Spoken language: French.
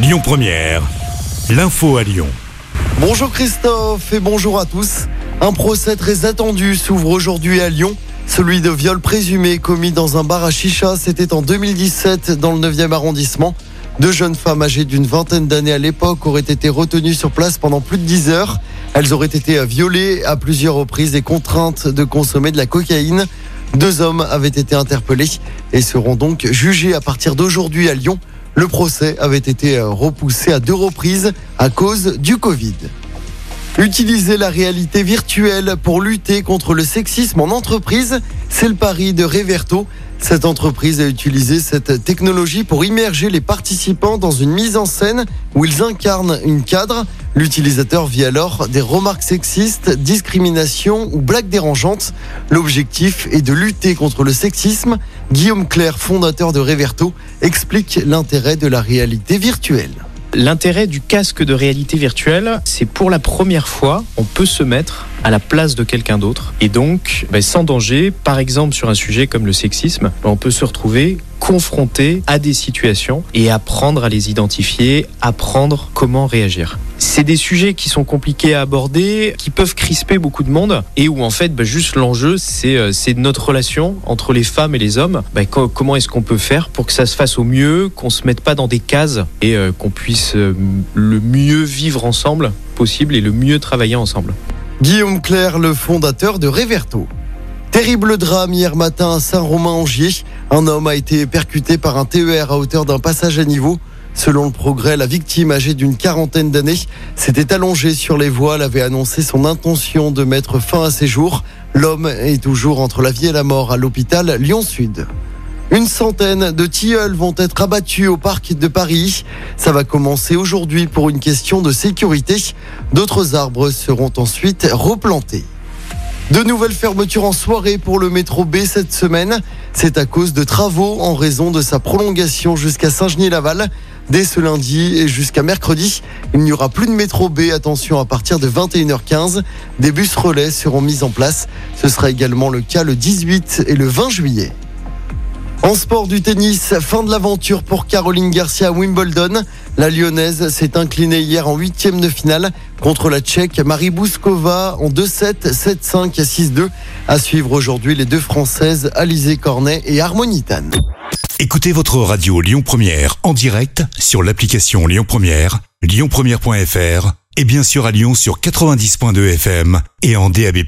Lyon Première, l'info à Lyon. Bonjour Christophe et bonjour à tous. Un procès très attendu s'ouvre aujourd'hui à Lyon. Celui de viol présumé commis dans un bar à chicha, c'était en 2017 dans le 9e arrondissement. Deux jeunes femmes âgées d'une vingtaine d'années à l'époque auraient été retenues sur place pendant plus de 10 heures. Elles auraient été violées à plusieurs reprises et contraintes de consommer de la cocaïne. Deux hommes avaient été interpellés et seront donc jugés à partir d'aujourd'hui à Lyon. Le procès avait été repoussé à deux reprises à cause du Covid. Utiliser la réalité virtuelle pour lutter contre le sexisme en entreprise, c'est le pari de Reverto. Cette entreprise a utilisé cette technologie pour immerger les participants dans une mise en scène où ils incarnent une cadre. L'utilisateur vit alors des remarques sexistes, discrimination ou blagues dérangeantes. L'objectif est de lutter contre le sexisme. Guillaume Claire, fondateur de Reverto, explique l'intérêt de la réalité virtuelle. L'intérêt du casque de réalité virtuelle, c'est pour la première fois, on peut se mettre à la place de quelqu'un d'autre. Et donc, ben, sans danger, par exemple sur un sujet comme le sexisme, ben, on peut se retrouver confronté à des situations et apprendre à les identifier, apprendre comment réagir. C'est des sujets qui sont compliqués à aborder, qui peuvent crisper beaucoup de monde et où en fait ben, juste l'enjeu c'est c'est notre relation entre les femmes et les hommes. Co- comment est-ce qu'on peut faire pour que ça se fasse au mieux, qu'on se mette pas dans des cases et euh, qu'on puisse euh, le mieux vivre ensemble possible et le mieux travailler ensemble? Guillaume Claire, le fondateur de Reverto. Terrible drame hier matin à Saint-Romain-Angier. Un homme a été percuté par un TER à hauteur d'un passage à niveau. Selon le progrès, la victime âgée d'une quarantaine d'années s'était allongée sur les voiles, avait annoncé son intention de mettre fin à ses jours. L'homme est toujours entre la vie et la mort à l'hôpital Lyon-Sud. Une centaine de tilleuls vont être abattus au parc de Paris. Ça va commencer aujourd'hui pour une question de sécurité. D'autres arbres seront ensuite replantés. De nouvelles fermetures en soirée pour le métro B cette semaine. C'est à cause de travaux en raison de sa prolongation jusqu'à Saint-Genis-Laval. Dès ce lundi et jusqu'à mercredi, il n'y aura plus de métro B. Attention, à partir de 21h15, des bus relais seront mis en place. Ce sera également le cas le 18 et le 20 juillet. En sport du tennis, fin de l'aventure pour Caroline Garcia Wimbledon. La Lyonnaise s'est inclinée hier en huitième de finale contre la Tchèque Marie Bouskova en 2-7, 7-5 et 6-2. À suivre aujourd'hui les deux Françaises Alizé Cornet et Harmonitane. Écoutez votre radio Lyon Première en direct sur l'application Lyon Première, lyonpremière.fr et bien sûr à Lyon sur 90.2 FM et en DAB+.